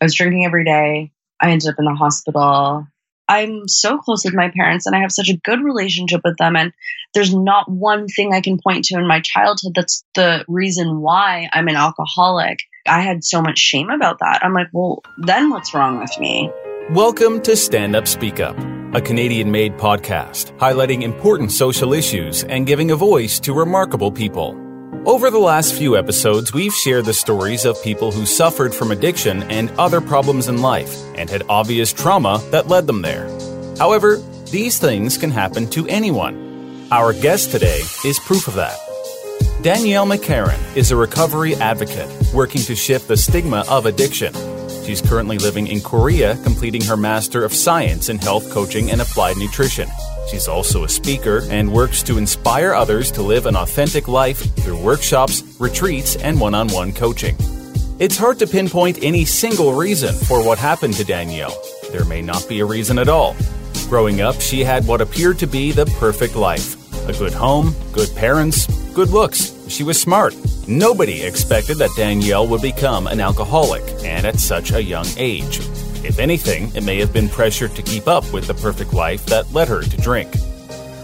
I was drinking every day. I ended up in the hospital. I'm so close with my parents and I have such a good relationship with them. And there's not one thing I can point to in my childhood that's the reason why I'm an alcoholic. I had so much shame about that. I'm like, well, then what's wrong with me? Welcome to Stand Up Speak Up, a Canadian made podcast highlighting important social issues and giving a voice to remarkable people. Over the last few episodes, we've shared the stories of people who suffered from addiction and other problems in life and had obvious trauma that led them there. However, these things can happen to anyone. Our guest today is proof of that. Danielle McCarron is a recovery advocate working to shift the stigma of addiction. She's currently living in Korea, completing her Master of Science in Health Coaching and Applied Nutrition. She's also a speaker and works to inspire others to live an authentic life through workshops, retreats, and one on one coaching. It's hard to pinpoint any single reason for what happened to Danielle. There may not be a reason at all. Growing up, she had what appeared to be the perfect life a good home, good parents, good looks. She was smart. Nobody expected that Danielle would become an alcoholic, and at such a young age. If anything, it may have been pressure to keep up with the perfect life that led her to drink.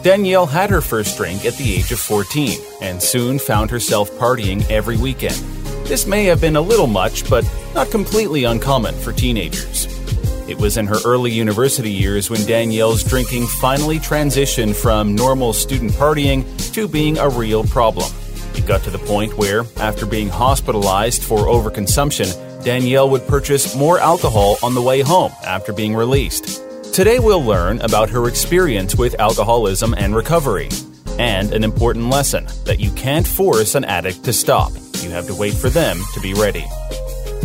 Danielle had her first drink at the age of 14 and soon found herself partying every weekend. This may have been a little much, but not completely uncommon for teenagers. It was in her early university years when Danielle's drinking finally transitioned from normal student partying to being a real problem. It got to the point where, after being hospitalized for overconsumption, Danielle would purchase more alcohol on the way home after being released. Today, we'll learn about her experience with alcoholism and recovery, and an important lesson that you can't force an addict to stop. You have to wait for them to be ready.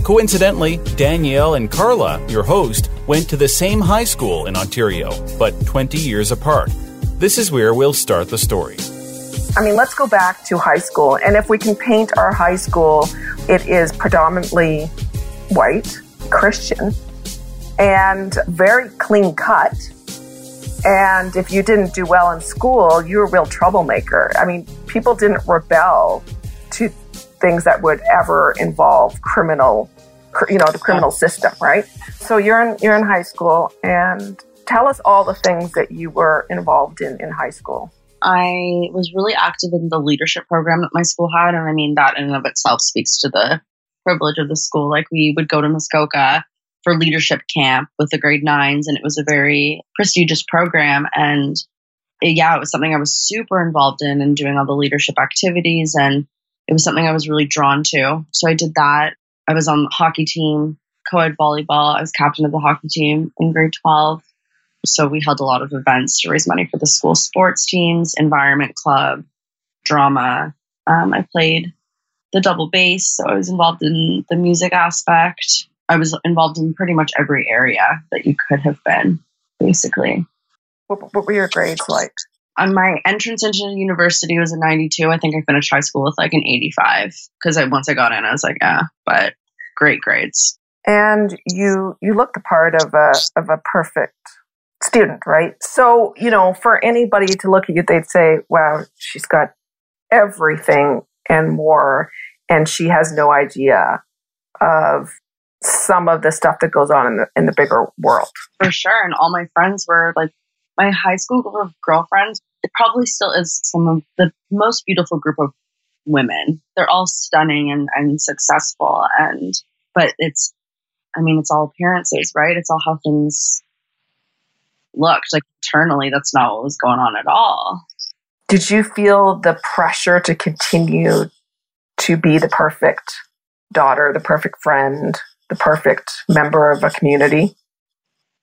Coincidentally, Danielle and Karla, your host, went to the same high school in Ontario, but 20 years apart. This is where we'll start the story. I mean, let's go back to high school. And if we can paint our high school, it is predominantly white, Christian, and very clean cut. And if you didn't do well in school, you were a real troublemaker. I mean, people didn't rebel to things that would ever involve criminal, you know, the criminal system, right? So you're in you're in high school, and tell us all the things that you were involved in in high school. I was really active in the leadership program that my school had, and I mean that in and of itself speaks to the privilege of the school. Like we would go to Muskoka for leadership camp with the grade nines, and it was a very prestigious program. And yeah, it was something I was super involved in and doing all the leadership activities, and it was something I was really drawn to. So I did that. I was on the hockey team, co-ed volleyball. I was captain of the hockey team in grade twelve. So we held a lot of events to raise money for the school sports teams, environment club, drama. Um, I played the double bass. So I was involved in the music aspect. I was involved in pretty much every area that you could have been, basically. What, what were your grades like? On my entrance into university was a 92. I think I finished high school with like an 85 because I, once I got in, I was like, yeah, but great grades. And you you look the part of a of a perfect student, right? So you know, for anybody to look at you, they'd say, "Wow, she's got everything and more. And she has no idea of some of the stuff that goes on in the in the bigger world. For sure. And all my friends were like my high school group of girlfriends, it probably still is some of the most beautiful group of women. They're all stunning and, and successful and but it's I mean it's all appearances, right? It's all how things looked. Like internally that's not what was going on at all. Did you feel the pressure to continue to be the perfect daughter, the perfect friend, the perfect member of a community?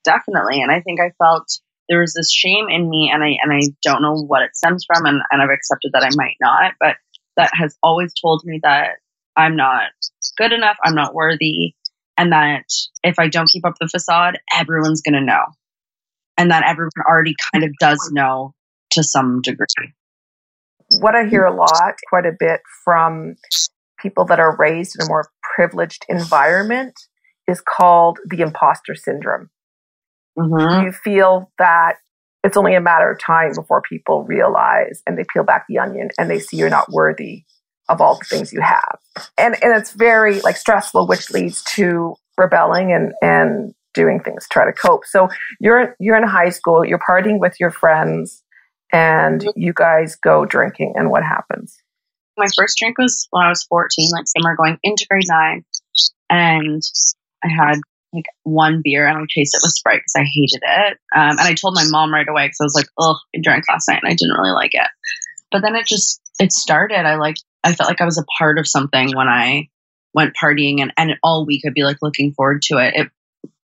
Definitely. And I think I felt there was this shame in me and I and I don't know what it stems from and, and I've accepted that I might not, but that has always told me that I'm not good enough, I'm not worthy, and that if I don't keep up the facade, everyone's going to know. And that everyone already kind of does know to some degree. What I hear a lot, quite a bit from people that are raised in a more privileged environment is called the imposter syndrome. Mm-hmm. You feel that it's only a matter of time before people realize and they peel back the onion and they see you're not worthy of all the things you have. And and it's very like stressful, which leads to rebelling and and doing things to try to cope. So you're you're in high school, you're partying with your friends, and mm-hmm. you guys go drinking, and what happens? My first drink was when I was 14, like summer going into grade nine, and I had like one beer and I chased it with Sprite because I hated it. Um, and I told my mom right away because I was like, "Oh, I drank last night and I didn't really like it." But then it just it started. I like I felt like I was a part of something when I went partying and, and all week I'd be like looking forward to it. It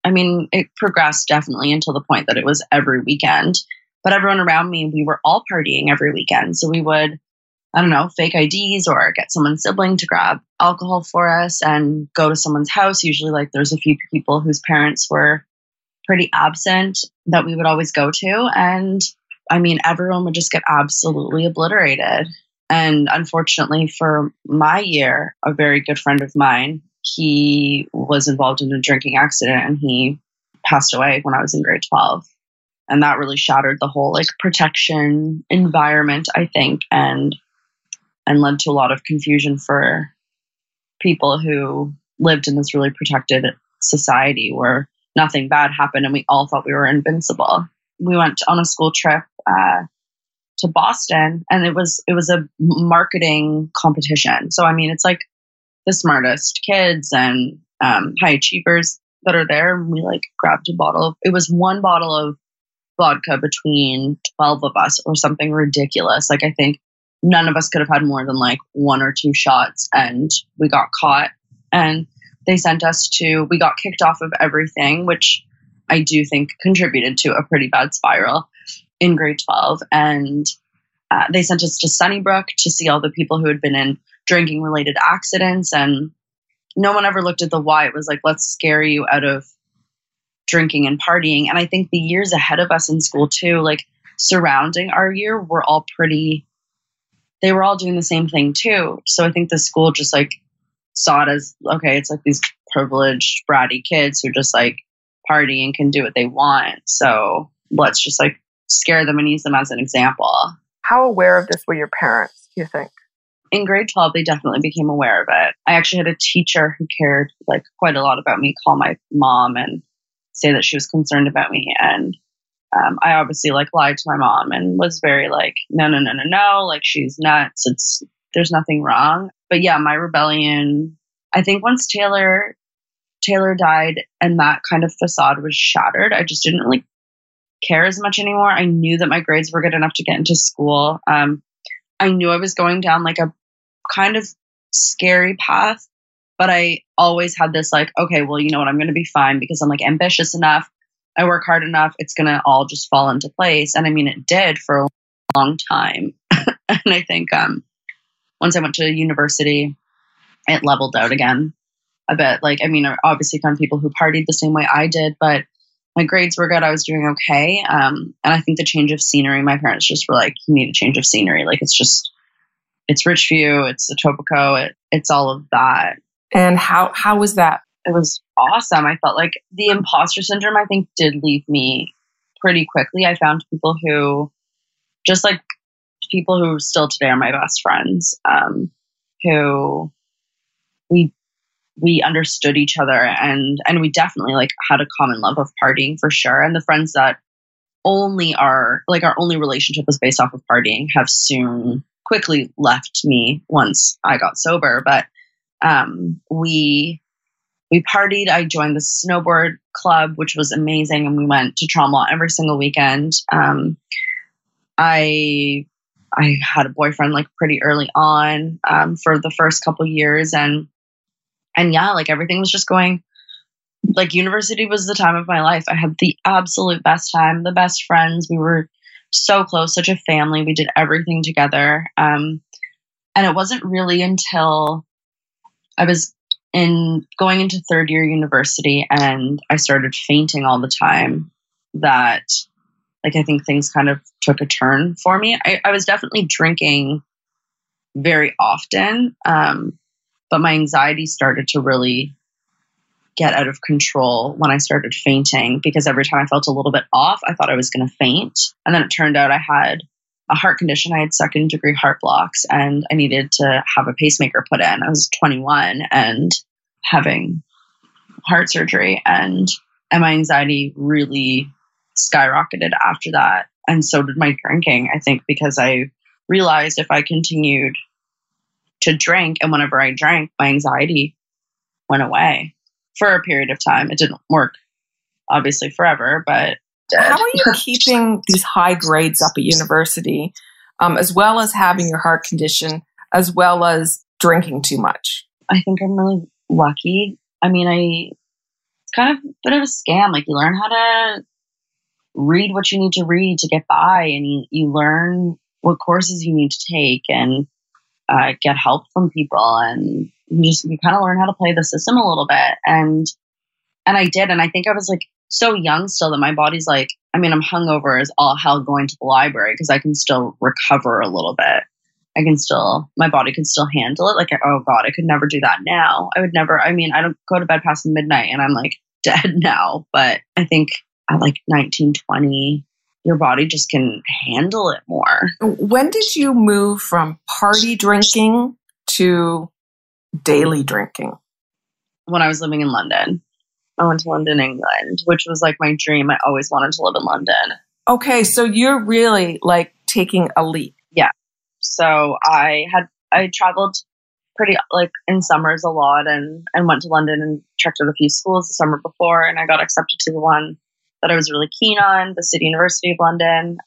I mean, it progressed definitely until the point that it was every weekend. But everyone around me, we were all partying every weekend. So we would, I don't know, fake IDs or get someone's sibling to grab alcohol for us and go to someone's house. Usually, like, there's a few people whose parents were pretty absent that we would always go to. And I mean, everyone would just get absolutely obliterated. And unfortunately for my year, a very good friend of mine, he was involved in a drinking accident and he passed away when I was in grade 12. And that really shattered the whole like protection environment, I think, and and led to a lot of confusion for people who lived in this really protected society where nothing bad happened and we all thought we were invincible. We went on a school trip uh, to Boston and it was it was a marketing competition. So I mean it's like the smartest kids and um, high achievers that are there. And we like grabbed a bottle. It was one bottle of vodka between 12 of us or something ridiculous. Like I think none of us could have had more than like one or two shots and we got caught and they sent us to we got kicked off of everything which I do think contributed to a pretty bad spiral in grade 12. And uh, they sent us to Sunnybrook to see all the people who had been in drinking related accidents. And no one ever looked at the why. It was like, let's scare you out of drinking and partying. And I think the years ahead of us in school, too, like surrounding our year, were all pretty, they were all doing the same thing, too. So I think the school just like saw it as okay, it's like these privileged, bratty kids who just like party and can do what they want. So let's just like scare them and use them as an example. How aware of this were your parents, do you think? In grade 12, they definitely became aware of it. I actually had a teacher who cared like quite a lot about me call my mom and say that she was concerned about me. And um, I obviously like lied to my mom and was very like, no, no, no, no, no, like she's nuts. It's, there's nothing wrong. But yeah, my rebellion, I think once Taylor Taylor died and that kind of facade was shattered, I just didn't really care as much anymore. I knew that my grades were good enough to get into school. Um, I knew I was going down like a kind of scary path, but I always had this like, okay, well, you know what? I'm going to be fine because I'm like ambitious enough. I work hard enough. It's going to all just fall into place. And I mean, it did for a long time. and I think um, once I went to university, it leveled out again a bit. Like, I mean, obviously found people who partied the same way I did, but my grades were good. I was doing okay. Um, and I think the change of scenery, my parents just were like, you need a change of scenery. Like it's just, it's Richview, it's Etobicoke, it, it's all of that. And how, how was that? It was awesome. I felt like the imposter syndrome, I think, did leave me pretty quickly. I found people who, just like people who still today are my best friends, um, who we we understood each other and and we definitely like had a common love of partying for sure and the friends that only are like our only relationship was based off of partying have soon quickly left me once I got sober but um we we partied I joined the snowboard club which was amazing and we went to Tremblant every single weekend um I I had a boyfriend like pretty early on um, for the first couple years and and yeah, like everything was just going like university was the time of my life. I had the absolute best time, the best friends. We were so close, such a family. We did everything together. Um, and it wasn't really until I was in going into third year university and I started fainting all the time that like I think things kind of took a turn for me. I, I was definitely drinking very often, um, but my anxiety started to really get out of control when I started fainting because every time I felt a little bit off, I thought I was going to faint. And then it turned out I had a heart condition. I had second degree heart blocks and I needed to have a pacemaker put in. I was 21 and having heart surgery and and my anxiety really skyrocketed after that and so did my drinking i think because i realized if i continued to drink and whenever i drank my anxiety went away for a period of time. It didn't work obviously forever but how are you keeping these high grades up at university um, as well as having your heart condition as well as drinking too much? I think i'm really lucky. I mean i it's kind of a bit of a scam. Like you learn how to read what you need to read to get by and you, you learn what courses you need to take and uh, get help from people and you just you kind of learn how to play the system a little bit. And and I did and I think I was like so young still that my body's like I mean I'm hungover as all hell going to the library because I can still recover a little bit. I can still my body can still handle it like oh god I could never do that now. I would never I mean I don't go to bed past midnight and I'm like dead now but I think at like 19, 20, your body just can handle it more. When did you move from party drinking to daily drinking? When I was living in London. I went to London, England, which was like my dream. I always wanted to live in London. Okay, so you're really like taking a leap. Yeah. So I had I traveled pretty like in summers a lot and and went to London and checked out a few schools the summer before and I got accepted to the one that I was really keen on, the City University of London.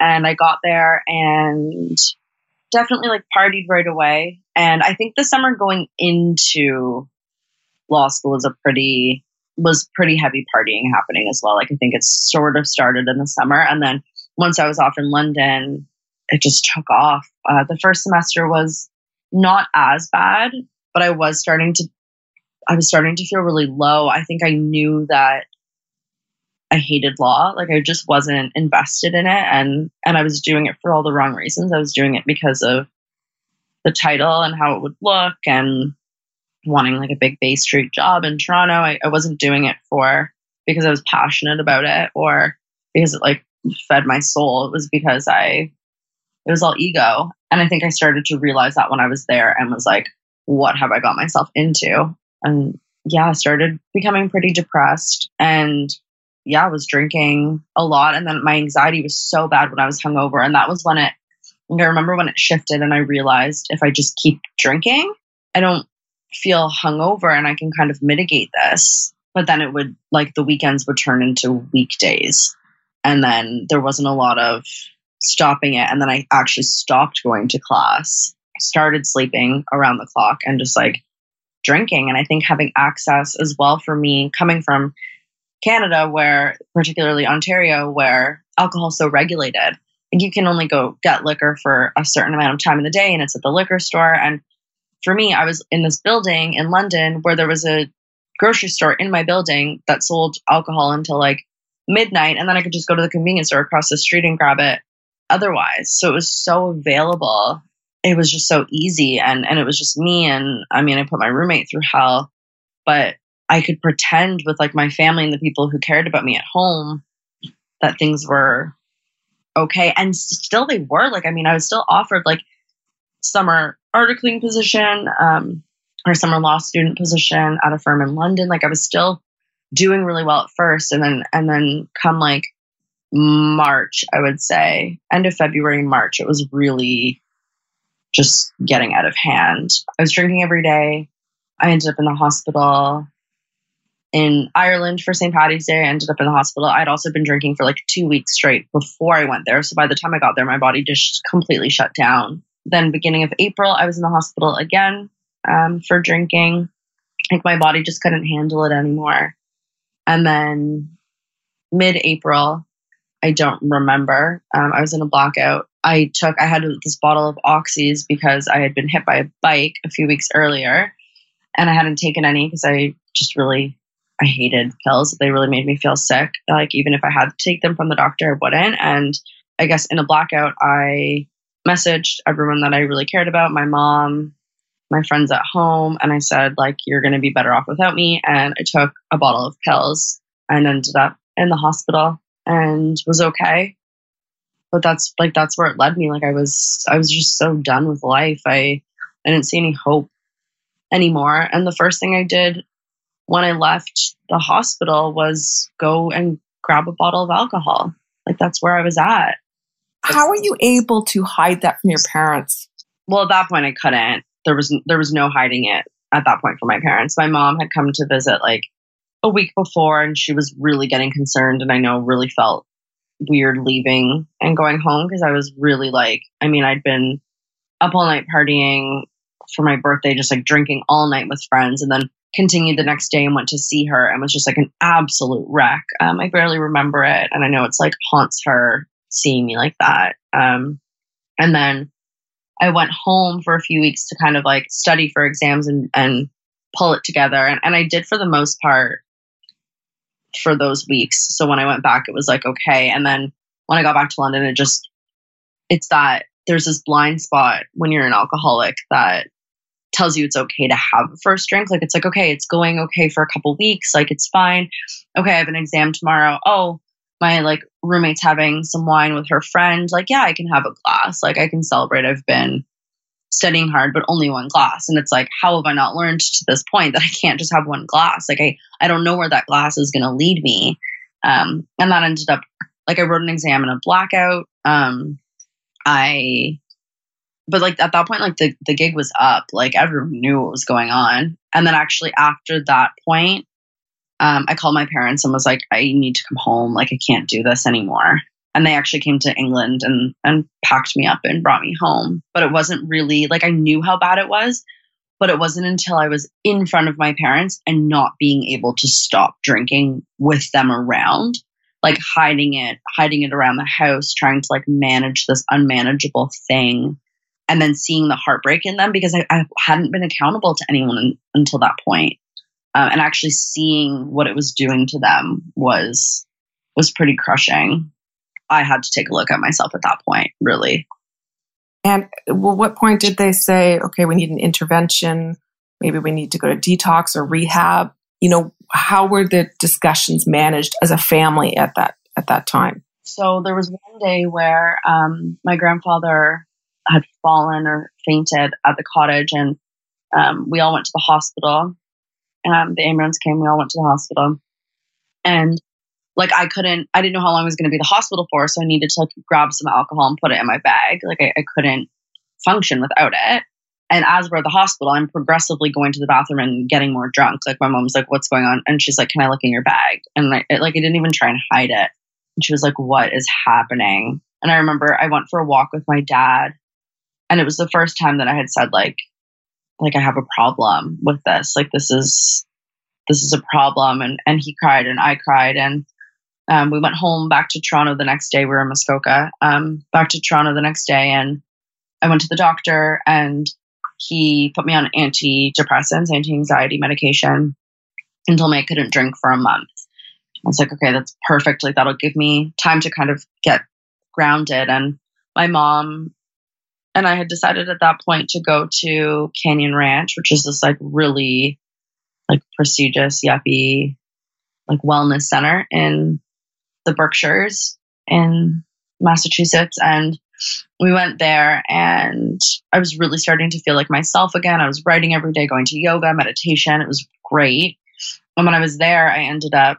And I got there and definitely like partied right away. And I think the summer going into law school was a pretty was pretty heavy partying happening as well. Like I think it sort of started in the summer, and then once I was off in London, it just took off. Uh, the first semester was not as bad, but I was starting to I was starting to feel really low. I think I knew that I hated law. Like I just wasn't invested in it and and I was doing it for all the wrong reasons. I was doing it because of the title and how it would look and wanting like a big Bay Street job in Toronto. I, I wasn't doing it for because I was passionate about it or because it like fed my soul. It was because I it was all ego. And I think I started to realize that when I was there and was like, what have I got myself into? And yeah, I started becoming pretty depressed and yeah, I was drinking a lot. And then my anxiety was so bad when I was hungover. And that was when it, I remember when it shifted and I realized if I just keep drinking, I don't feel hungover and I can kind of mitigate this. But then it would, like, the weekends would turn into weekdays. And then there wasn't a lot of stopping it. And then I actually stopped going to class, started sleeping around the clock and just like drinking. And I think having access as well for me coming from Canada, where particularly Ontario, where alcohol is so regulated. You can only go get liquor for a certain amount of time in the day, and it's at the liquor store. And for me, I was in this building in London where there was a grocery store in my building that sold alcohol until like midnight, and then I could just go to the convenience store across the street and grab it otherwise. So it was so available. It was just so easy, and and it was just me. And I mean, I put my roommate through hell, but I could pretend with like my family and the people who cared about me at home that things were okay. And still they were. Like, I mean, I was still offered like summer articling position, um, or summer law student position at a firm in London. Like I was still doing really well at first. And then, and then come like March, I would say, end of February, March, it was really just getting out of hand. I was drinking every day. I ended up in the hospital in Ireland for St. Patty's Day. I ended up in the hospital. I'd also been drinking for like two weeks straight before I went there. So by the time I got there, my body just completely shut down. Then, beginning of April, I was in the hospital again um, for drinking. Like my body just couldn't handle it anymore. And then mid April, I don't remember. Um, I was in a blackout. I took, I had this bottle of oxys because I had been hit by a bike a few weeks earlier and I hadn't taken any because I just really I hated pills. They really made me feel sick. Like even if I had to take them from the doctor, I wouldn't. And I guess in a blackout, I messaged everyone that I really cared about, my mom, my friends at home, and I said like you're going to be better off without me. And I took a bottle of pills and ended up in the hospital and was okay. But that's like that's where it led me. Like I was I was just so done with life. I I didn't see any hope anymore. And the first thing I did when I left the hospital was go and grab a bottle of alcohol. Like that's where I was at. How are you able to hide that from your parents? Well, at that point I couldn't. There was there was no hiding it at that point for my parents. My mom had come to visit like a week before and she was really getting concerned and I know really felt weird leaving and going home because I was really like I mean I'd been up all night partying for my birthday just like drinking all night with friends and then continued the next day and went to see her and was just like an absolute wreck. Um, I barely remember it. And I know it's like haunts her seeing me like that. Um, and then I went home for a few weeks to kind of like study for exams and, and pull it together. And, and I did for the most part for those weeks. So when I went back, it was like, okay. And then when I got back to London, it just, it's that there's this blind spot when you're an alcoholic that tells you it's okay to have a first drink. Like it's like, okay, it's going okay for a couple weeks. Like it's fine. Okay, I have an exam tomorrow. Oh, my like roommate's having some wine with her friend. Like, yeah, I can have a glass. Like I can celebrate. I've been studying hard, but only one glass. And it's like, how have I not learned to this point that I can't just have one glass? Like I, I don't know where that glass is gonna lead me. Um, and that ended up like I wrote an exam in a blackout. Um, I but like at that point like the, the gig was up like everyone knew what was going on. And then actually after that point um, i called my parents and was like i need to come home. Like i can't do this anymore. And they actually came to england and and packed me up and brought me home. But it wasn't really like i knew how bad it was but it wasn't until i was in front of my parents and not being able to stop drinking with them around like hiding it hiding it around the house trying to like manage this unmanageable thing and then seeing the heartbreak in them because I, I hadn't been accountable to anyone in, until that point. Um, and actually seeing what it was doing to them was was pretty crushing. I had to take a look at myself at that point, really. And well, what point did they say, okay, we need an intervention? Maybe we need to go to detox or rehab. You know, how were the discussions managed as a family at that at that time? So there was one day where um, my grandfather had fallen or fainted at the cottage, and um, we all went to the hospital. Um, the ambulance came. We all went to the hospital, and like I couldn't, I didn't know how long I was going to be in the hospital for, so I needed to like grab some alcohol and put it in my bag. Like I, I couldn't function without it. And as we're at the hospital, I'm progressively going to the bathroom and getting more drunk. Like my mom's like, "What's going on?" And she's like, "Can I look in your bag?" And I, it, like I didn't even try and hide it. And she was like, "What is happening?" And I remember I went for a walk with my dad, and it was the first time that I had said like like I have a problem with this. Like this is this is a problem and and he cried and I cried and um, we went home back to Toronto the next day. We were in Muskoka. Um, back to Toronto the next day and I went to the doctor and he put me on antidepressants, anti-anxiety medication and told me I couldn't drink for a month. I was like, okay, that's perfect. Like that'll give me time to kind of get grounded. And my mom and I had decided at that point to go to Canyon Ranch, which is this like really like prestigious yuppie like wellness center in the Berkshires in Massachusetts and we went there and I was really starting to feel like myself again. I was writing every day, going to yoga, meditation. It was great. And when I was there, I ended up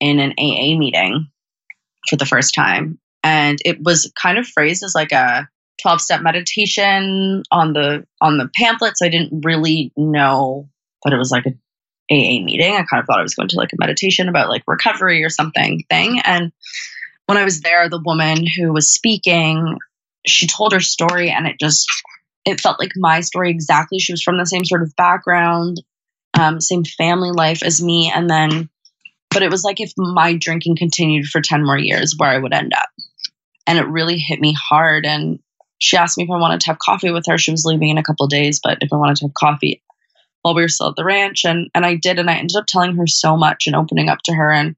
in an AA meeting for the first time. And it was kind of phrased as like a 12 step meditation on the on the pamphlets i didn't really know that it was like a aa meeting. I kind of thought i was going to like a meditation about like recovery or something thing. And when i was there the woman who was speaking she told her story and it just it felt like my story exactly. She was from the same sort of background um, same family life as me and then but it was like if my drinking continued for 10 more years where i would end up. And it really hit me hard and she asked me if I wanted to have coffee with her. She was leaving in a couple days, but if I wanted to have coffee, while we were still at the ranch. And, and I did. And I ended up telling her so much and opening up to her. And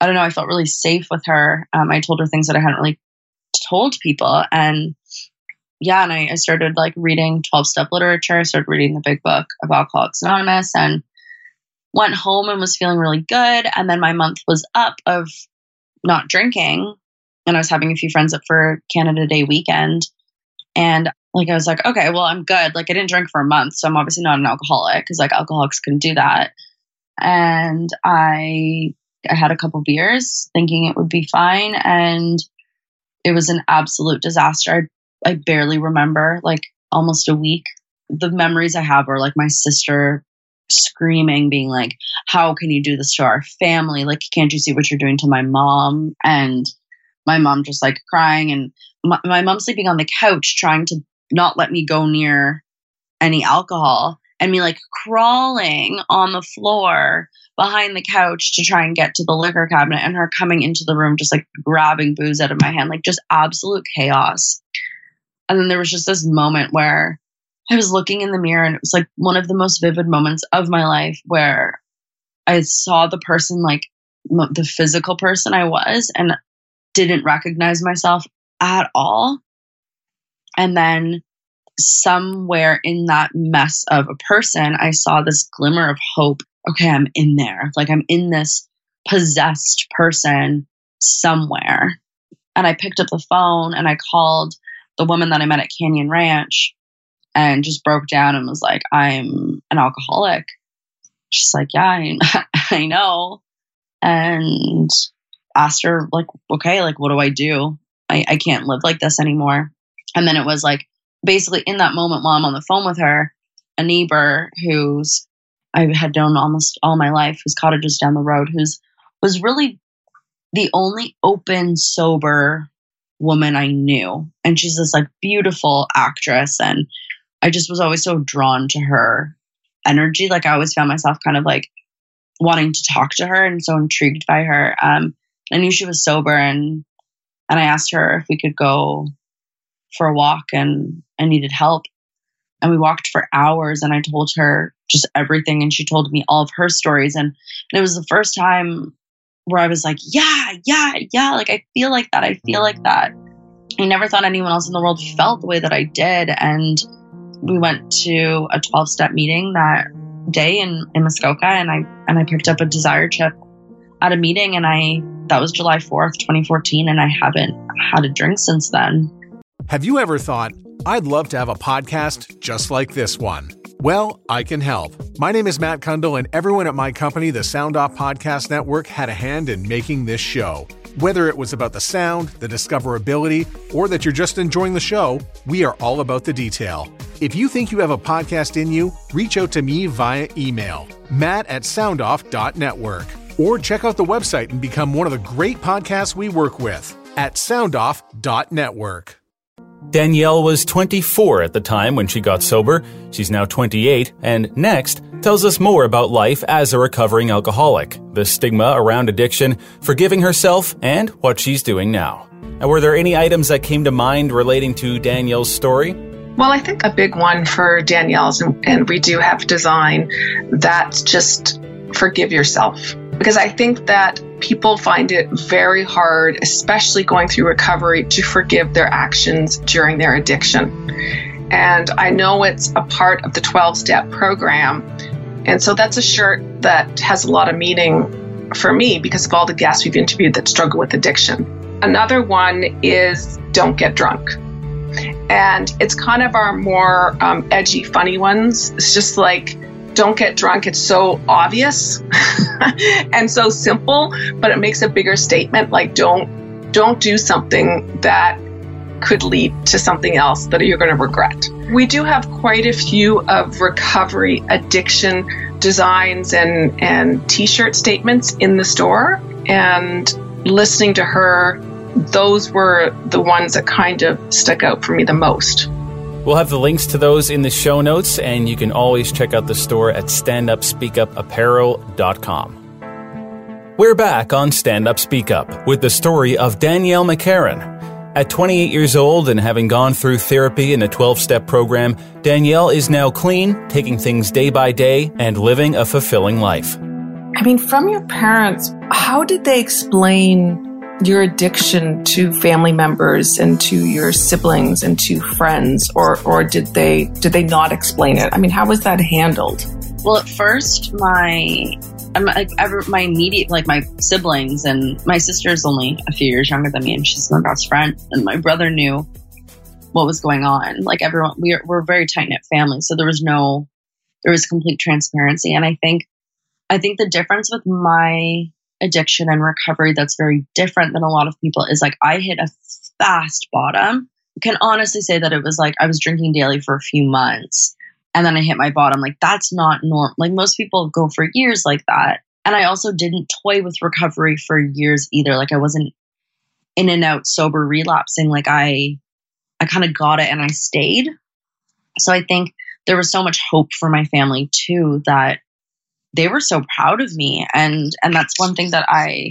I don't know, I felt really safe with her. Um, I told her things that I hadn't really told people. And yeah, and I, I started like reading 12 step literature, I started reading the big book of Alcoholics Anonymous and went home and was feeling really good. And then my month was up of not drinking. And I was having a few friends up for Canada Day weekend. And like I was like, okay, well, I'm good. Like I didn't drink for a month, so I'm obviously not an alcoholic because like alcoholics couldn't do that. And I I had a couple beers thinking it would be fine and it was an absolute disaster. I, I barely remember like almost a week. The memories I have are like my sister screaming, being like, How can you do this to our family? Like, can't you see what you're doing to my mom? And my mom just like crying, and my, my mom sleeping on the couch, trying to not let me go near any alcohol, and me like crawling on the floor behind the couch to try and get to the liquor cabinet, and her coming into the room, just like grabbing booze out of my hand, like just absolute chaos. And then there was just this moment where I was looking in the mirror and it was like one of the most vivid moments of my life where I saw the person, like the physical person I was, and didn't recognize myself at all. And then somewhere in that mess of a person, I saw this glimmer of hope. Okay, I'm in there. Like I'm in this possessed person somewhere. And I picked up the phone and I called the woman that I met at Canyon Ranch and just broke down and was like, I'm an alcoholic. She's like, Yeah, I, I know. And asked her, like, okay, like, what do I do? I, I can't live like this anymore. And then it was like, basically, in that moment while I'm on the phone with her, a neighbor who's I had known almost all my life, whose cottage is down the road, who's was really the only open, sober woman I knew. And she's this like beautiful actress and I just was always so drawn to her energy. Like I always found myself kind of like wanting to talk to her and so intrigued by her. Um, I knew she was sober and and I asked her if we could go for a walk and I needed help. And we walked for hours and I told her just everything and she told me all of her stories and, and it was the first time where I was like, yeah, yeah, yeah, like I feel like that. I feel like mm-hmm. that. I never thought anyone else in the world felt the way that I did and we went to a 12 step meeting that day in, in Muskoka and I and I picked up a desire chip at a meeting and I that was July 4th, 2014 and I haven't had a drink since then. Have you ever thought I'd love to have a podcast just like this one? Well, I can help. My name is Matt Cundill and everyone at my company, the Sound Off Podcast Network, had a hand in making this show. Whether it was about the sound, the discoverability, or that you're just enjoying the show, we are all about the detail. If you think you have a podcast in you, reach out to me via email, matt at soundoff.network, or check out the website and become one of the great podcasts we work with at soundoff.network. Danielle was 24 at the time when she got sober. She's now 28, and next tells us more about life as a recovering alcoholic, the stigma around addiction, forgiving herself, and what she's doing now. And were there any items that came to mind relating to Danielle's story? Well, I think a big one for Danielle's, and, and we do have design, that's just forgive yourself. Because I think that people find it very hard, especially going through recovery, to forgive their actions during their addiction. And I know it's a part of the 12 step program. And so that's a shirt that has a lot of meaning for me because of all the guests we've interviewed that struggle with addiction. Another one is don't get drunk. And it's kind of our more um, edgy, funny ones. It's just like, don't get drunk. It's so obvious and so simple, but it makes a bigger statement like, don't, don't do something that could lead to something else that you're going to regret. We do have quite a few of recovery addiction designs and, and t shirt statements in the store. And listening to her those were the ones that kind of stuck out for me the most. We'll have the links to those in the show notes, and you can always check out the store at standupspeakupapparel.com. We're back on Stand Up Speak Up with the story of Danielle McCarron. At 28 years old and having gone through therapy and a 12 step program, Danielle is now clean, taking things day by day, and living a fulfilling life. I mean, from your parents, how did they explain your addiction to family members and to your siblings and to friends or or did they did they not explain it? I mean how was that handled? Well at first my like my immediate like my siblings and my sister is only a few years younger than me and she's my best friend and my brother knew what was going on. Like everyone we are, we're a very tight knit family so there was no there was complete transparency and I think I think the difference with my addiction and recovery that's very different than a lot of people is like I hit a fast bottom. I can honestly say that it was like I was drinking daily for a few months and then I hit my bottom. Like that's not normal. Like most people go for years like that. And I also didn't toy with recovery for years either. Like I wasn't in and out sober relapsing. Like I I kind of got it and I stayed. So I think there was so much hope for my family too that they were so proud of me. And and that's one thing that i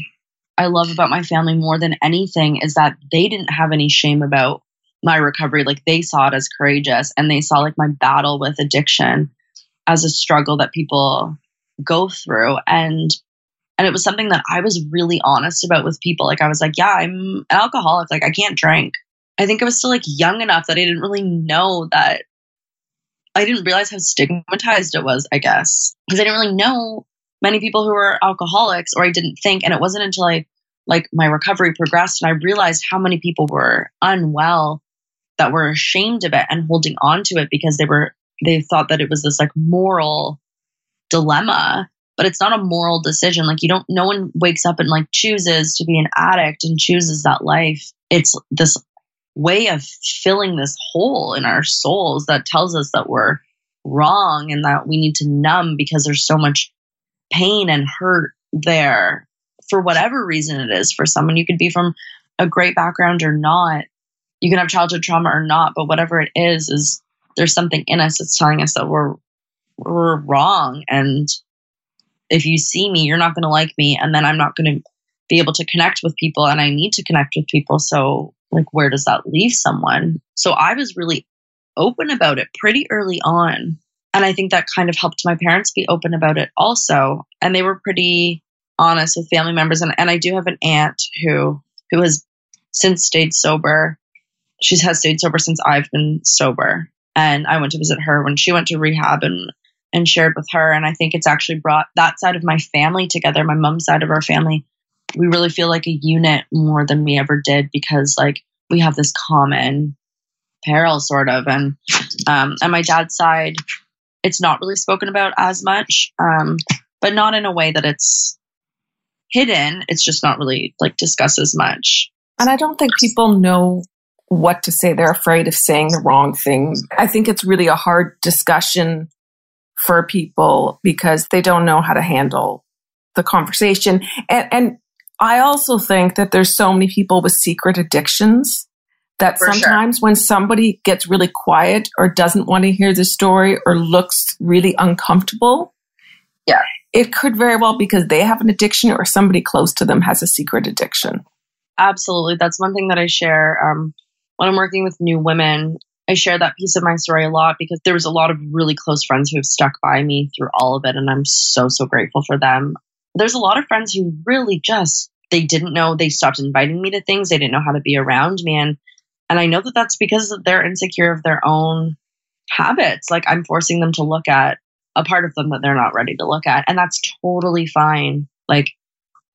i love about my family more than anything is that they didn't have any shame about my recovery. Like they saw it as courageous and they saw like my battle with addiction as a struggle that people go through. And and it was something that i was really honest about with people. Like i was like yeah i'm an alcoholic. Like i can't drink. I think i was still like young enough that i didn't really know that I didn't realize how stigmatized it was, I guess, because I didn't really know many people who were alcoholics, or I didn't think. And it wasn't until I, like, my recovery progressed and I realized how many people were unwell that were ashamed of it and holding on to it because they were, they thought that it was this like moral dilemma. But it's not a moral decision. Like, you don't, no one wakes up and like chooses to be an addict and chooses that life. It's this way of filling this hole in our souls that tells us that we're wrong and that we need to numb because there's so much pain and hurt there. For whatever reason it is for someone you could be from a great background or not. You can have childhood trauma or not but whatever it is is there's something in us that's telling us that we're we're wrong. And if you see me you're not going to like me and then i'm not going to be able to connect with people and i need to connect with people. So like where does that leave someone? So i was really open about it pretty early on and i think that kind of helped my parents be open about it also. And they were pretty honest with family members and, and i do have an aunt who who has since stayed sober. She has stayed sober since i've been sober and i went to visit her when she went to rehab and and shared with her and i think it's actually brought that side of my family together my mom's side of our family we really feel like a unit more than we ever did because like we have this common peril sort of. And um and my dad's side it's not really spoken about as much um but not in a way that it's hidden. It's just not really like discussed as much. And i don't think people know what to say. They're afraid of saying the wrong thing. I think it's really a hard discussion for people because they don't know how to handle the conversation. And and I also think that there's so many people with secret addictions that For sometimes sure. when somebody gets really quiet or doesn't want to hear the story or looks really uncomfortable, yeah, it could very well because they have an addiction or somebody close to them has a secret addiction. Absolutely, that's one thing that I share um, when I'm working with new women. I share that piece of my story a lot because there was a lot of really close friends who have stuck by me through all of it, and I'm so so grateful for them there's a lot of friends who really just they didn't know they stopped inviting me to things. They didn't know how to be around me. And and i know that that's because they're insecure of their own habits. Like i'm forcing them to look at a part of them that they're not ready to look at. And that's totally fine. Like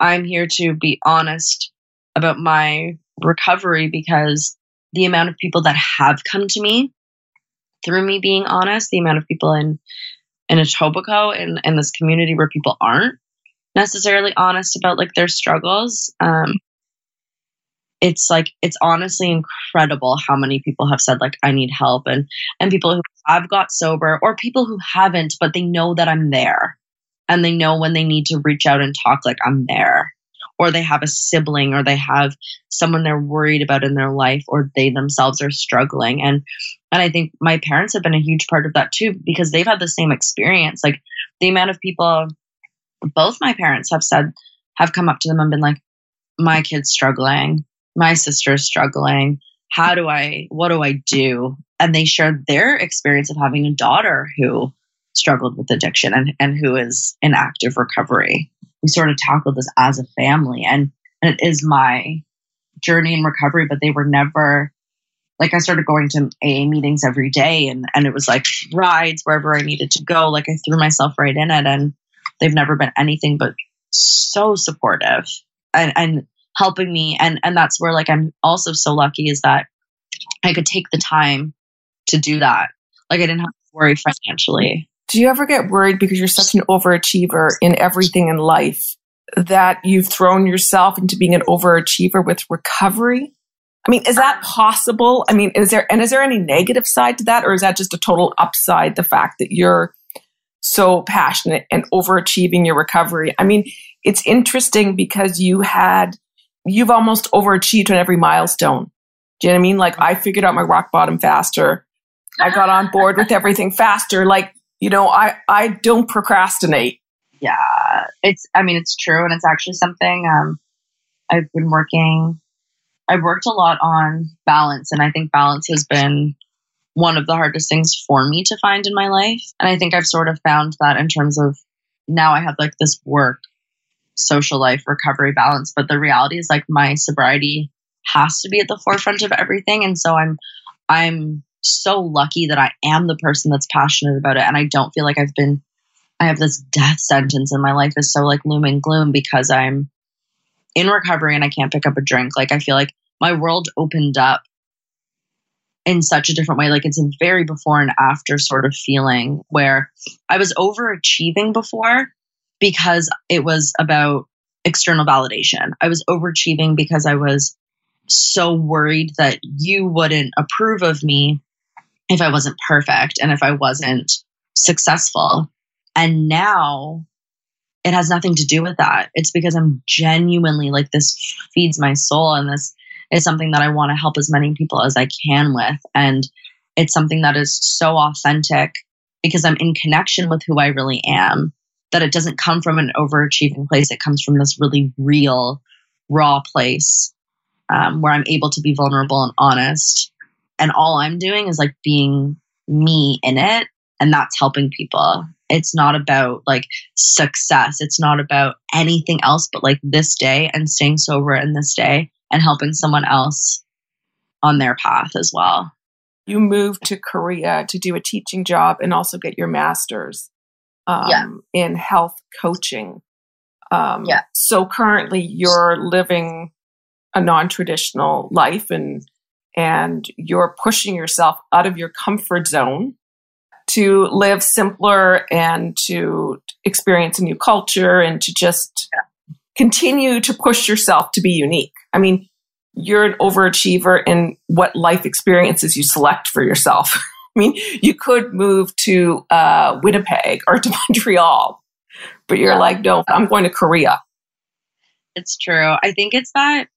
i'm here to be honest about my recovery because the amount of people that have come to me through me being honest the amount of people in in Etobicoke and in this community where people aren't necessarily honest about like their struggles. Um, it's like it's honestly incredible how many people have said like I need help and and people who have got sober or people who haven't but they know that I'm there. And they know when they need to reach out and talk like I'm there. Or they have a sibling or they have someone they're worried about in their life or they themselves are struggling. And and I think my parents have been a huge part of that too because they've had the same experience. Like the amount of people both my parents have said have come up to them and been like my kid's struggling my sister's struggling. How do I, what do I do? And they shared their experience of having a daughter who struggled with addiction and, and who is in active recovery. We sort of tackled this as a family. And, and it is my journey in recovery, but they were never like I started going to AA meetings every day and, and it was like rides wherever I needed to go. Like I threw myself right in it and they've never been anything but so supportive and, and helping me. And, and that's where like I'm also so lucky is that I could take the time to do that. Like I didn't have to worry financially. Do you ever get worried because you're such an overachiever in everything in life that you've thrown yourself into being an overachiever with recovery? I mean, is that possible? I mean, is there, and is there any negative side to that? Or is that just a total upside, the fact that you're so passionate and overachieving your recovery? I mean, it's interesting because you had, you've almost overachieved on every milestone. Do you know what I mean? Like I figured out my rock bottom faster. I got on board with everything faster. Like, you know, I, I don't procrastinate. Yeah. It's, I mean, it's true. And it's actually something, um, I've been working I've worked a lot on balance, and I think balance has been one of the hardest things for me to find in my life. And I think I've sort of found that in terms of now I have like this work, social life, recovery balance. But the reality is like my sobriety has to be at the forefront of everything. And so I'm, I'm so lucky that I am the person that's passionate about it. And I don't feel like I've been, I have this death sentence and my life is so like gloom and gloom because I'm in recovery and I can't pick up a drink. Like I feel like my world opened up in such a different way. Like it's a very before and after sort of feeling where I was overachieving before because it was about external validation. I was overachieving because I was so worried that you wouldn't approve of me if I wasn't perfect and if I wasn't successful. And now it has nothing to do with that. It's because I'm genuinely like this feeds my soul and this is something that I want to help as many people as I can with. And it's something that is so authentic because I'm in connection with who I really am that it doesn't come from an overachieving place. It comes from this really real, raw place um, where I'm able to be vulnerable and honest. And all I'm doing is like being me in it. And that's helping people. It's not about like success. It's not about anything else but like this day and staying sober in this day and helping someone else on their path as well. You moved to Korea to do a teaching job and also get your master's um, yeah. in health coaching. Um, yeah. So currently, you're living a non-traditional life, and and you're pushing yourself out of your comfort zone to live simpler and to experience a new culture and to just yeah. Continue to push yourself to be unique. I mean, you're an overachiever in what life experiences you select for yourself. I mean, you could move to uh, Winnipeg or to Montreal, but you're yeah. like, no, I'm going to Korea. It's true. I think it's that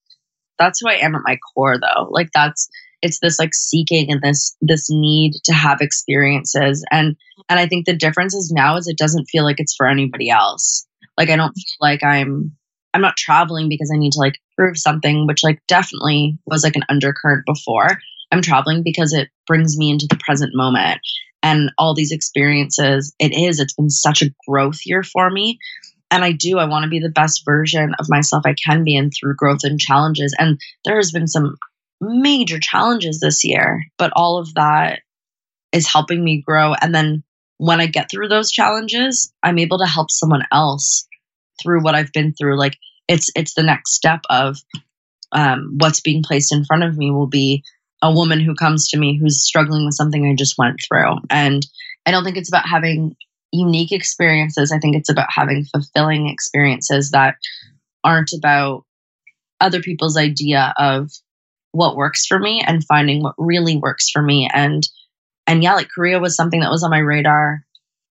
that's who I am at my core though. Like that's it's this like seeking and this this need to have experiences and and I think the difference is now is it doesn't feel like it's for anybody else. Like I don't feel like I'm I'm not traveling because I need to like prove something, which like definitely was like an undercurrent before. I'm traveling because it brings me into the present moment and all these experiences. It is, it's been such a growth year for me. And I do, I want to be the best version of myself I can be and through growth and challenges. And there has been some major challenges this year, but all of that is helping me grow. And then when I get through those challenges, I'm able to help someone else through what I've been through. Like it's it's the next step of um, what's being placed in front of me will be a woman who comes to me who's struggling with something I just went through. And I don't think it's about having unique experiences. I think it's about having fulfilling experiences that aren't about other people's idea of what works for me and finding what really works for me. And and yeah, like Korea was something that was on my radar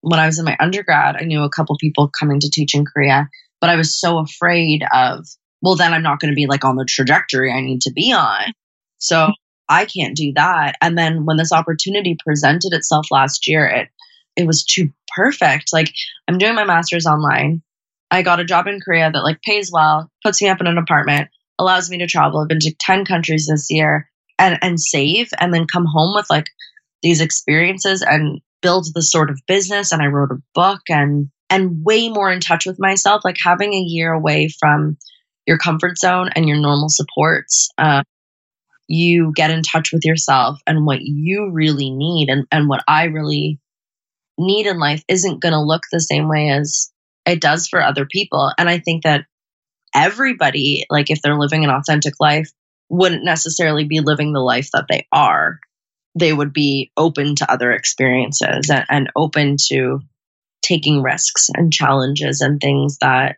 when I was in my undergrad, I knew a couple people coming to teach in Korea, but I was so afraid of, well, then I'm not going to be like on the trajectory I need to be on. So I can't do that. And then when this opportunity presented itself last year, it it was too perfect. Like I'm doing my master's online. I got a job in Korea that like pays well, puts me up in an apartment. allows me to travel. I've been to 10 countries this year and, and save and then come home with like these experiences and build the sort of business. And I wrote a book and, and way more in touch with myself, like having a year away from your comfort zone and your normal supports. Uh, you get in touch with yourself and what you really need and, and what I really need in life isn't going to look the same way as it does for other people. And I think that everybody, like if they're living an authentic life, wouldn't necessarily be living the life that they are. They would be open to other experiences and, and open to taking risks and challenges and things that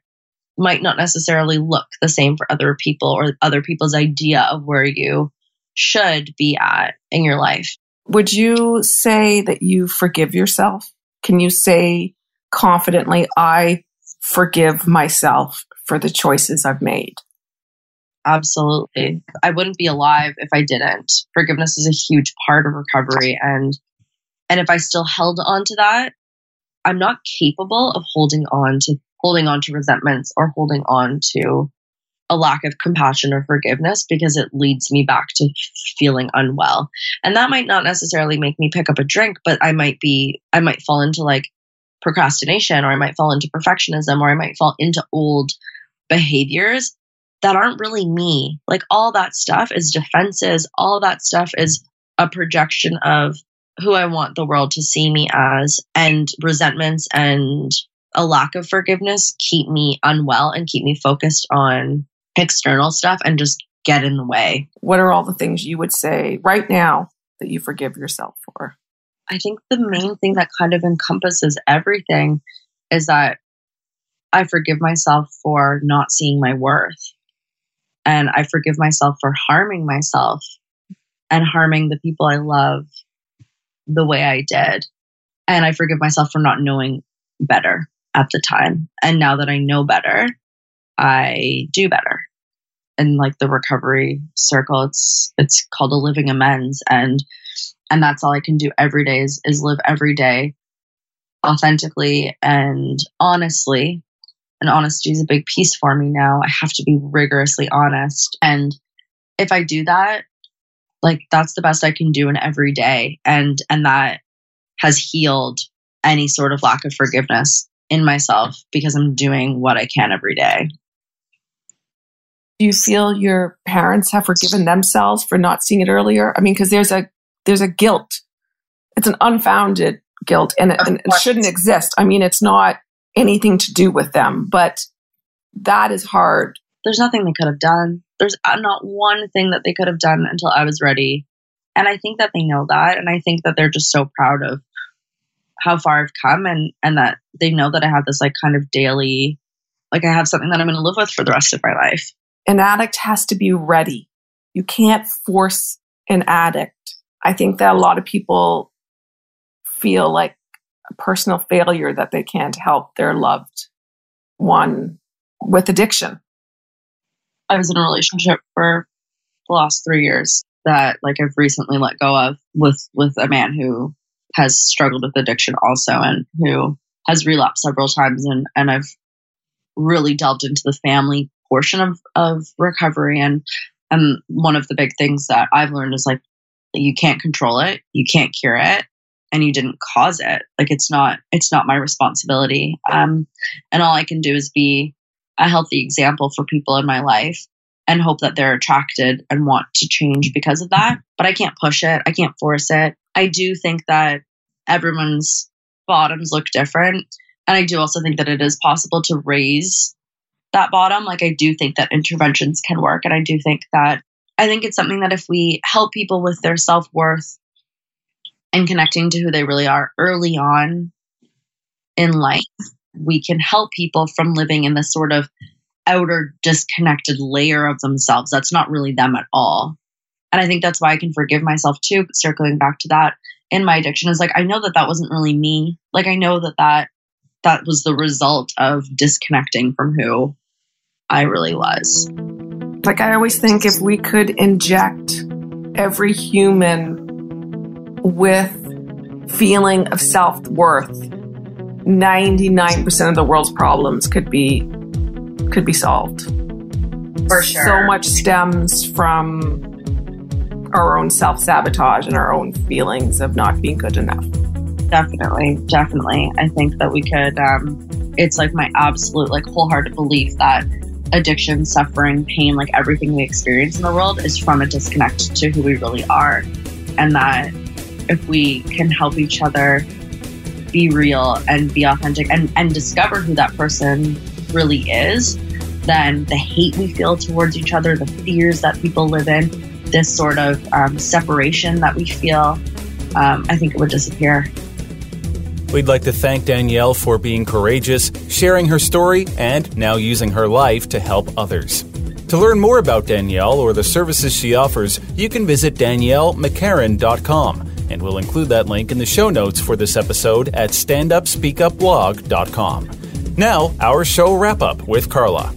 might not necessarily look the same for other people or other people's idea of where you should be at in your life. Would you say that you forgive yourself? Can you say confidently, I forgive myself for the choices I've made? Absolutely. I wouldn't be alive if I didn't. Forgiveness is a huge part of recovery and and if I still held on to that, I'm not capable of holding on to holding on to resentments or holding on to a lack of compassion or forgiveness because it leads me back to feeling unwell. And that might not necessarily make me pick up a drink, but I might be, I might fall into like procrastination or I might fall into perfectionism or I might fall into old behaviors that aren't really me. Like all that stuff is defenses, all that stuff is a projection of who I want the world to see me as and resentments and a lack of forgiveness keep me unwell and keep me focused on external stuff and just get in the way. What are all the things you would say right now that you forgive yourself for? I think the main thing that kind of encompasses everything is that I forgive myself for not seeing my worth. And I forgive myself for harming myself and harming the people I love the way I did. And I forgive myself for not knowing better at the time. And now that I know better, I do better. In like the recovery circle, it's it's called a living amends, and and that's all I can do every day is is live every day authentically and honestly. And honesty is a big piece for me now. I have to be rigorously honest, and if I do that, like that's the best I can do in every day, and and that has healed any sort of lack of forgiveness in myself because I'm doing what I can every day. Do you feel your parents have forgiven themselves for not seeing it earlier? I mean, because there's a there's a guilt. It's an unfounded guilt, and it, and it shouldn't exist. I mean, it's not anything to do with them, but that is hard. There's nothing they could have done. There's uh, not one thing that they could have done until I was ready. And I think that they know that. And I think that they're just so proud of how far I've come and, and that they know that I have this like kind of daily, like I have something that I'm going to live with for the rest of my life an addict has to be ready. You can't force an addict. I think that a lot of people feel like a personal failure that they can't help their loved one with addiction. I was in a relationship for the last three years that like I've recently let go of with with a man who has struggled with addiction also and who has relapsed several times and and I've really delved into the family portion of of recovery and and one of the big things that I've learned is like you can't control it, you can't cure it, and you didn't cause it. Like it's not it's not my responsibility. Um, and all I can do is be a healthy example for people in my life and hope that they're attracted and want to change because of that. But I can't push it. I can't force it. I do think that everyone's bottoms look different. And I do also think that it is possible to raise that bottom, like I do think that interventions can work. And I do think that I think it's something that if we help people with their self worth and connecting to who they really are early on in life, we can help people from living in this sort of outer disconnected layer of themselves that's not really them at all. And I think that's why I can forgive myself too, circling back to that in my addiction is like, I know that that wasn't really me. Like, I know that that, that was the result of disconnecting from who I really was. Like, I always think if we could inject every human with feeling of self-worth 99% of the world's problems could be could be solved For sure. So much stems from our own self sabotage and our own feelings of not being good enough. Definitely, definitely. I think that we could. Um, it's like my absolute, like, wholehearted belief that addiction, suffering, pain, like everything we experience in the world is from a disconnect to who we really are. And that if we can help each other be real and be authentic and, and discover who that person really is, then the hate we feel towards each other, the fears that people live in, this sort of um, separation that we feel, um, I think it would disappear. We'd like to thank Danielle for being courageous, sharing her story, and now using her life to help others. To learn more about Danielle or the services she offers, you can visit daniellemccarron.com, and we'll include that link in the show notes for this episode at standupspeakupblog.com. Now, our show wrap up with Karla.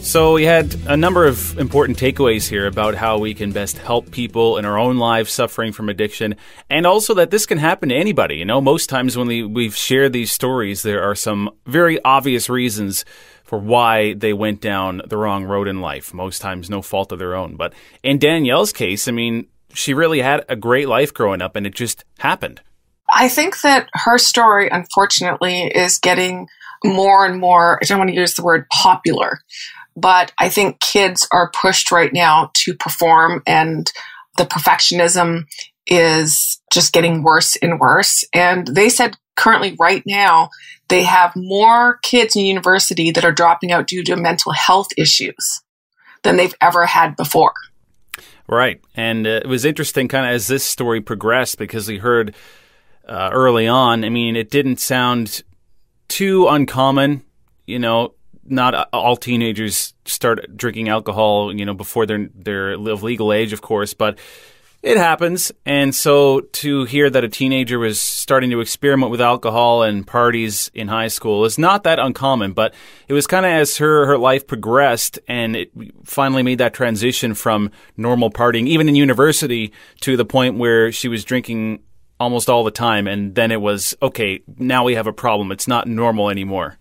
So, we had a number of important takeaways here about how we can best help people in our own lives suffering from addiction, and also that this can happen to anybody. You know, most times when we, we've shared these stories, there are some very obvious reasons for why they went down the wrong road in life. Most times, no fault of their own. But in Danielle's case, I mean, she really had a great life growing up, and it just happened. I think that her story, unfortunately, is getting more and more, I don't want to use the word popular, but I think kids are pushed right now to perform and the perfectionism is just getting worse and worse. And they said currently right now, they have more kids in university that are dropping out due to mental health issues than they've ever had before. Right. And uh, it was interesting kind of as this story progressed because we heard uh, early on, I mean, it didn't sound too uncommon, you know, not all teenagers start drinking alcohol, you know, before they're of legal age, of course, but it happens. And so to hear that a teenager was starting to experiment with alcohol and parties in high school is not that uncommon, but it was kind of as her her life progressed and it finally made that transition from normal partying even in university to the point where she was drinking almost all the time and then it was okay, now we have a problem. It's not normal anymore.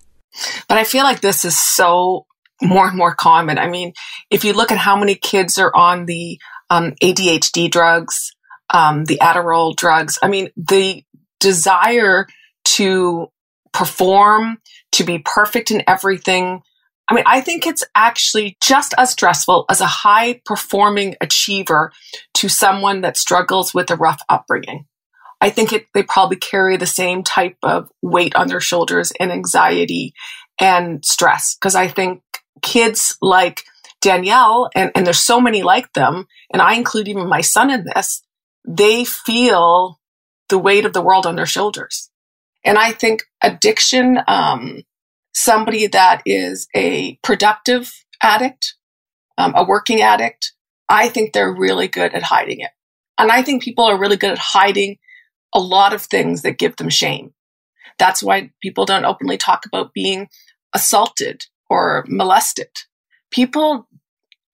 But I feel like this is so more and more common. I mean, if you look at how many kids are on the um, ADHD drugs, um, the Adderall drugs, I mean, the desire to perform, to be perfect in everything. I mean, I think it's actually just as stressful as a high performing achiever to someone that struggles with a rough upbringing. I think it, they probably carry the same type of weight on their shoulders and anxiety and stress. Cause I think kids like Danielle, and, and there's so many like them, and I include even my son in this, they feel the weight of the world on their shoulders. And I think addiction, um, somebody that is a productive addict, um, a working addict, I think they're really good at hiding it. And I think people are really good at hiding a lot of things that give them shame. That's why people don't openly talk about being assaulted or molested. People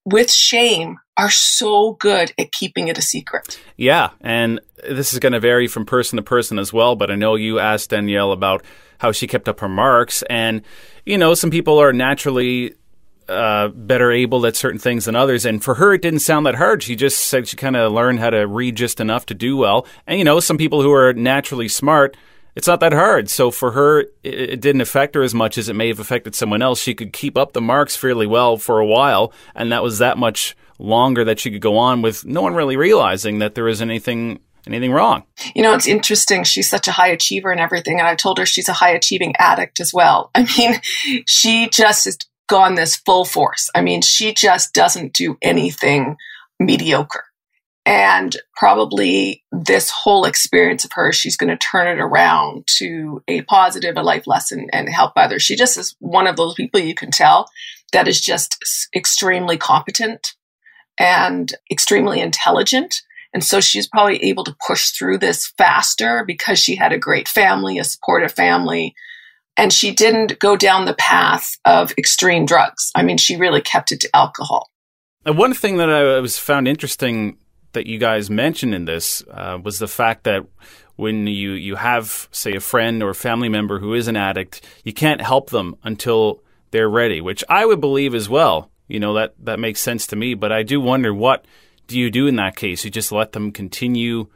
with shame are so good at keeping it a secret. Yeah, and this is going to vary from person to person as well, but I know you asked Danielle about how she kept up her marks and you know, some people are naturally uh, better able at certain things than others. And for her, it didn't sound that hard. She just said she kind of learned how to read just enough to do well. And, you know, some people who are naturally smart, it's not that hard. So for her, it, didn't affect her as much as it may have affected someone else. She could keep up the marks fairly well for a while. And that was that much longer that she could go on with no one really realizing that there was anything anything wrong. You know, it's interesting. She's such a high achiever and everything. And I told her she's a high achieving addict as well. I mean, she just is gone this full force. I mean, she just doesn't do anything mediocre. And probably this whole experience of hers, she's going to turn it around to a positive, a life lesson and help others. She just is one of those people you can tell that is just extremely competent and extremely intelligent. And so she's probably able to push through this faster because she had a great family, a supportive family, and she didn't go down the path of extreme drugs. I mean, she really kept it to alcohol. And one thing that I was found interesting that you guys mentioned in this uh, was the fact that when you, you have, say, a friend or a family member who is an addict, you can't help them until they're ready, which I would believe as well You know that that makes sense to me. But I do wonder what do you do in that case? You just let them continue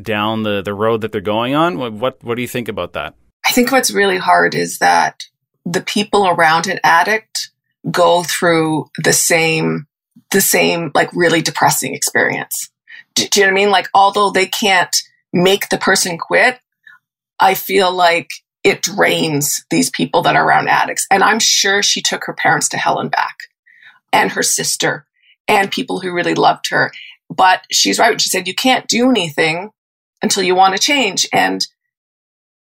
down the, the road that they're going on? What, what what do you think about that? I think what's really hard is that the people around an addict go through the same the same like really depressing experience. Do, do you know what I mean? Like although they can't make the person quit, I feel like it drains these people that are around addicts. And I'm sure she took her parents to hell and back and her sister and people who really loved her. But she's right. She said, you can't do anything until you want to change. And,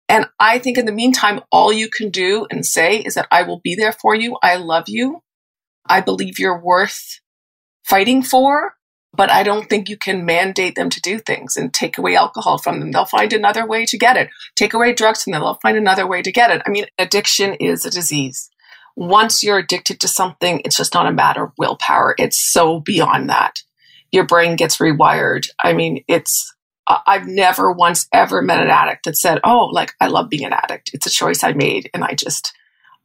and I think in the meantime, all you can do and say is that I will be there for you. I love you. I believe you're worth fighting for, but I don't think you can mandate them to do things and take away alcohol from them. They'll find another way to get it. Take away drugs from them. They'll find another way to get it. I mean, addiction is a disease. Once you're addicted to something, it's just not a matter of willpower. It's so beyond that. Your brain gets rewired. I mean, it's, I've never once ever met an addict that said, Oh, like, I love being an addict. It's a choice I made and I just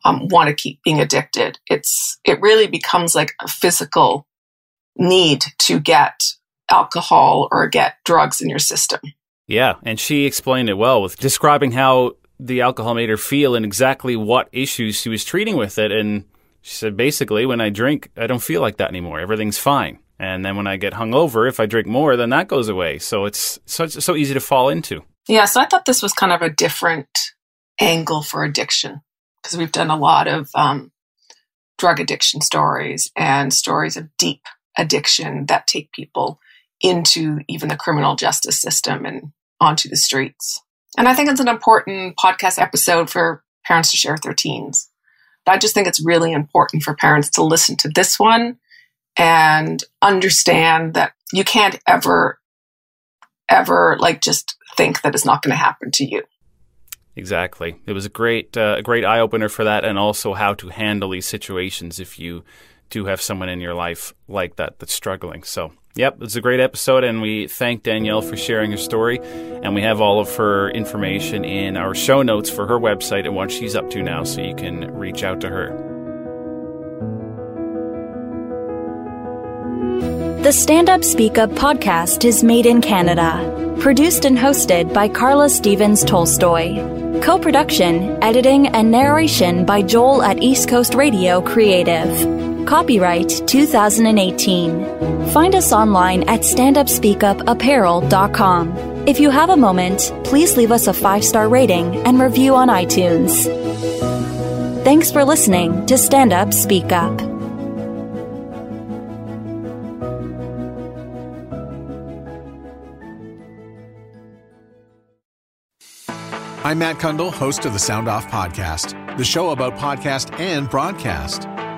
um, want to keep being addicted. It's, it really becomes like a physical need to get alcohol or get drugs in your system. Yeah, and she explained it well with describing how the alcohol made her feel and exactly what issues she was treating with it. And she said, basically, when I drink, I don't feel like that anymore. Everything's fine. And then when I get hungover, if I drink more, then that goes away. So it's so, so easy to fall into. Yeah, so I thought this was kind of a different angle for addiction because we've done a lot of um, drug addiction stories and stories of deep addiction that take people into even the criminal justice system and onto the streets. And I think it's an important podcast episode for parents to share with their teens. I just think it's really important for parents to listen to this one and understand that you can't ever, ever like just think that it's not going to happen to you. Exactly. It was a great, uh, great eye opener for that, and also how to handle these situations if you do have someone in your life like that that's struggling. So, yep, it's a great episode, and we thank Danielle for sharing her story. And we have all of her information in our show notes for her website and what she's up to now, so you can reach out to her. The Stand Up Speak Up podcast is made in Canada. Produced and hosted by Karla Stephens Tolstoy. Co production, editing, and narration by Joel at East Coast Radio Creative. Copyright 2018. Find us online at standupspeakupapparel.com. If you have a moment, please leave us a five star rating and review on iTunes. Thanks for listening to Stand Up Speak Up. I'm Matt Cundill, host of the Sound Off Podcast, the show about podcast and broadcast.